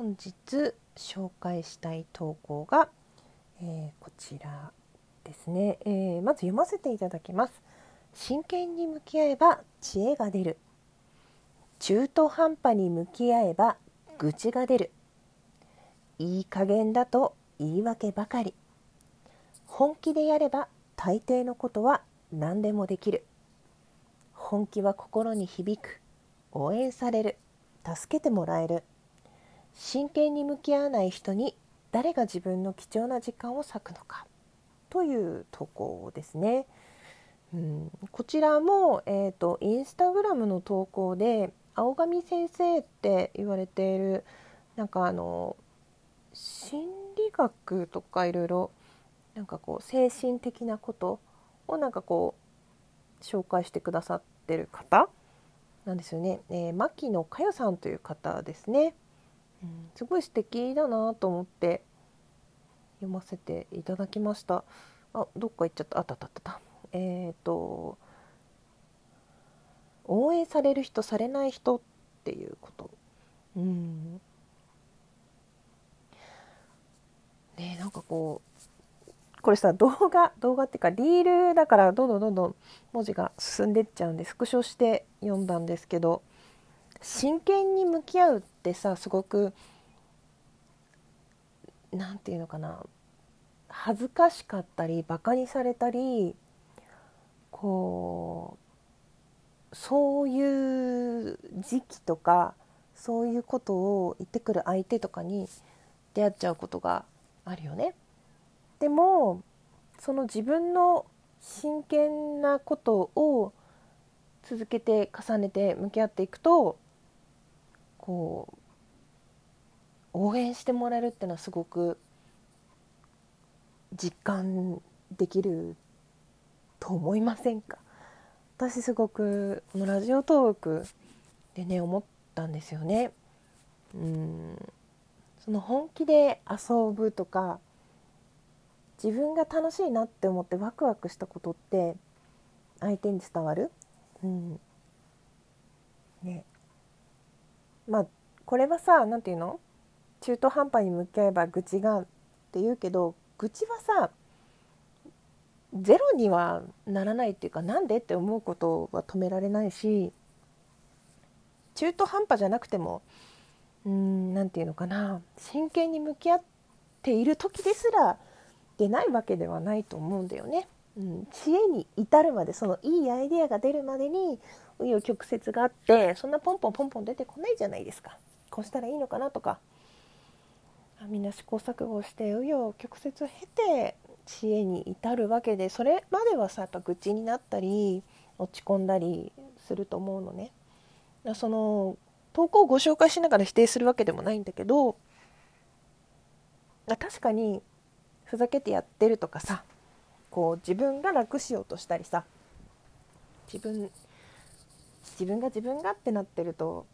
本日紹介したい投稿が、えー、こちらですね、えー、まず読ませていただきます。真剣に向き合えば知恵が出る。中途半端に向き合えば愚痴が出る。いい加減だと言い訳ばかり。本気でやれば大抵のことは何でもできる。本気は心に響く。応援される。助けてもらえる。真剣に向き合わない人に誰が自分の貴重な時間を割くのかという投稿ですね。うん、こちらも、えーと、インスタグラムの投稿で青髪先生って言われているなんかあの心理学とかいろいろなんかこう精神的なことをなんかこう紹介してくださってる方なんですよね、えー、牧野佳代さんという方ですね。すごい素敵だなと思って読ませていただきました。あどっか行っちゃった。あったあったあった。えっ、ー、と応援される人されない人っていうこと。うん。ねなんかこうこれさ動画動画っていうかリールだからどんどんどんどん文字が進んでっちゃうんでスクショして読んだんですけど真剣に向き合うってさすごく何て言うのかな恥ずかしかったりバカにされたりこうそういう時期とかそういうことを言ってくる相手とかに出会っちゃうことがあるよね。でもその自分の真剣なことを続けて重ねて向き合っていくとこう応援してもらえるっていうのはすごく実感できると思いませんか？私すごくこのラジオトークでね思ったんですよね。うん。その本気で遊ぶとか自分が楽しいなって思ってワクワクしたことって相手に伝わる、うん。ね、まあこれはさ何て言うの？中途半端に向き合えば愚痴がって言うけど愚痴はさゼロにはならないっていうかなんでって思うことは止められないし中途半端じゃなくてもうん何て言うのかな真剣に向き合っている時ですら出ないわけではないと思うんだよね。うん、知恵に至るまでそのいいアイデアが出るまでに紆余曲折があってそんなポンポンポンポン出てこないじゃないですか。こうしたらいいのかなとか。みんな試行錯誤して紆余曲折を経て知恵に至るわけでそれまではさやっぱ愚痴になったり落ち込んだりすると思うのね。その投稿をご紹介しながら否定するわけでもないんだけど確かにふざけてやってるとかさこう自分が楽しようとしたりさ自分自分が自分がってなってると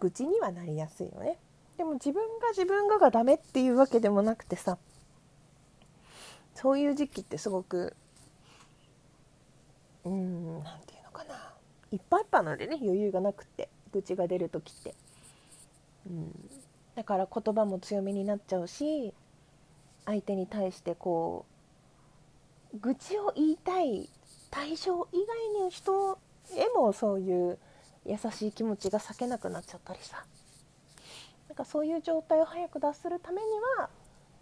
愚痴にはなりやすいよね。でも自分が自分ががダメっていうわけでもなくてさそういう時期ってすごくうん何て言うのかな。いっぱいいっぱいなんでね余裕がなくって愚痴が出る時って、うん、だから言葉も強めになっちゃうし相手に対してこう愚痴を言いたい対象以外の人へもそういう優しい気持ちが避けなくなっちゃったりさ。なんかそういう状態を早く脱するためには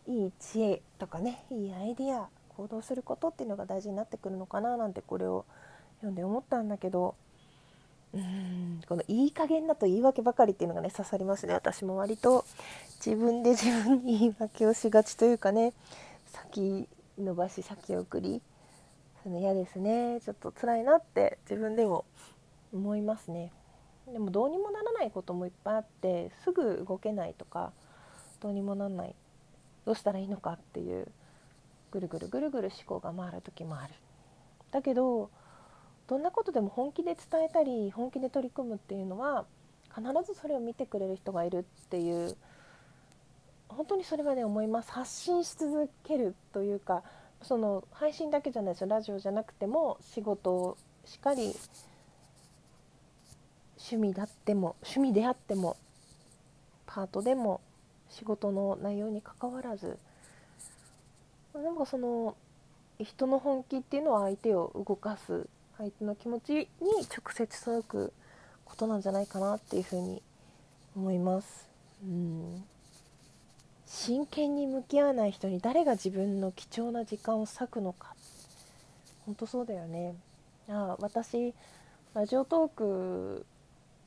いい知恵とかねいいアイディア行動することっていうのが大事になってくるのかななんてこれを読んで思ったんだけど。うんこのいい加減だと言い訳ばかりっていうのがね刺さりますね。私も割と自分で自分に言い訳をしがちというかね先延ばし先送り。その嫌ですね。ちょっと辛いなって自分でも思いますね。でもどうにもならないこともいっぱいあってすぐ動けないとかどうにもなんない。どうしたらいいのかっていうぐるぐるぐるぐる思考が回る時もある。だけどどんなことでも本気で伝えたり本気で取り組むっていうのは必ずそれを見てくれる人がいるっていう本当にそれはね思います。発信し続けるというかその配信だけじゃないですよ。ラジオじゃなくても仕事をしっかり趣味だっても趣味であってもパートでも仕事の内容にかかわらずなんかその人の本気っていうのは相手を動かす相手の気持ちに直接届くことなんじゃないかなっていうふうに思います。うん。真剣に向き合わない人に誰が自分の貴重な時間を割くのか。本当そうだよね。あ私ラジオトーク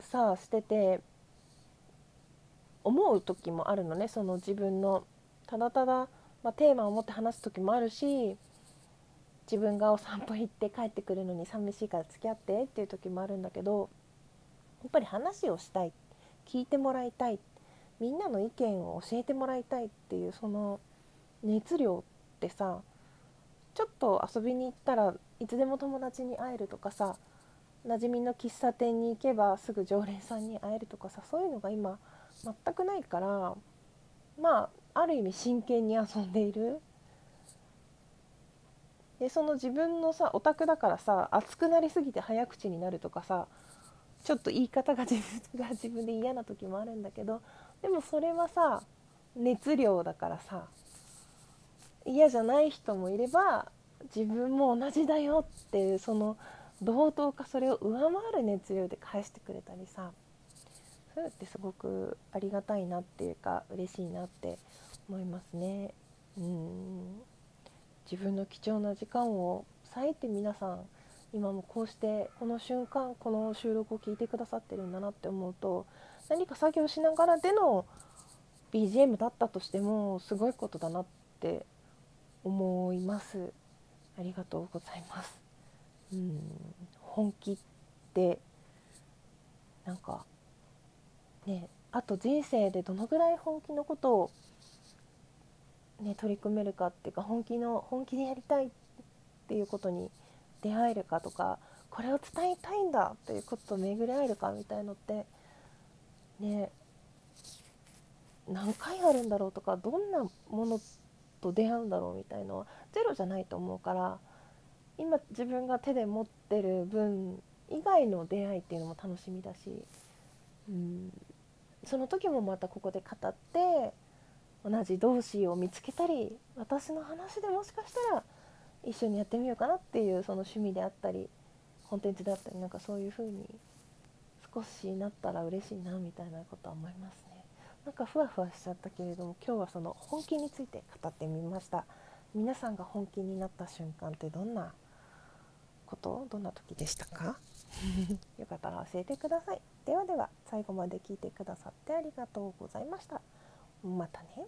さあしてて思う時もあるのね。その自分のただただ、まあ、テーマを持って話す時もあるし自分がお散歩行って帰ってくるのに寂しいから付き合ってっていう時もあるんだけどやっぱり話をしたい。聞いてもらいたい。っみんなの意見を教えてもらいたいっていうその熱量ってさちょっと遊びに行ったらいつでも友達に会えるとかさ馴染みの喫茶店に行けばすぐ常連さんに会えるとかさそういうのが今全くないからまあある意味真剣に遊んでいる。でその自分のさオタクだからさ熱くなりすぎて早口になるとかさちょっと言い方が自分が自分で嫌な時もあるんだけどでもそれはさ熱量だからさ嫌じゃない人もいれば自分も同じだよっていうその同等かそれを上回る熱量で返してくれたりさそういうのってすごくありがたいなっていうか嬉しいなって思いますね。うん自分の貴重な時間を割いて皆さん今もこうしてこの瞬間この収録を聞いてくださってるんだなって思うと何か作業しながらでの BGM だったとしてもすごいことだなって思います。ありがとうございます。うん。本気ってなんかねあと人生でどのぐらい本気のことをね取り組めるかっていうか本気の本気でやりたいっていうことに出会えるかとかこれを伝えたいんだっていうことと巡り合えるかみたいのってね何回あるんだろうとかどんなものと出会うんだろうみたいのはゼロじゃないと思うから今自分が手で持ってる分以外の出会いっていうのも楽しみだし、うん、その時もまたここで語って同じ同士を見つけたり私の話でもしかしたら一緒にやってみようかなっていうその趣味であったりコンテンツであったりなんかそういう風に少しなったら嬉しいなみたいなことは思いますね。なんかふわふわしちゃったけれども今日はその本気について語ってみました。皆さんが本気になった瞬間ってどんなこと？どんな時でしたか？よかったら教えてください。ではでは最後まで聞いてくださってありがとうございました。またね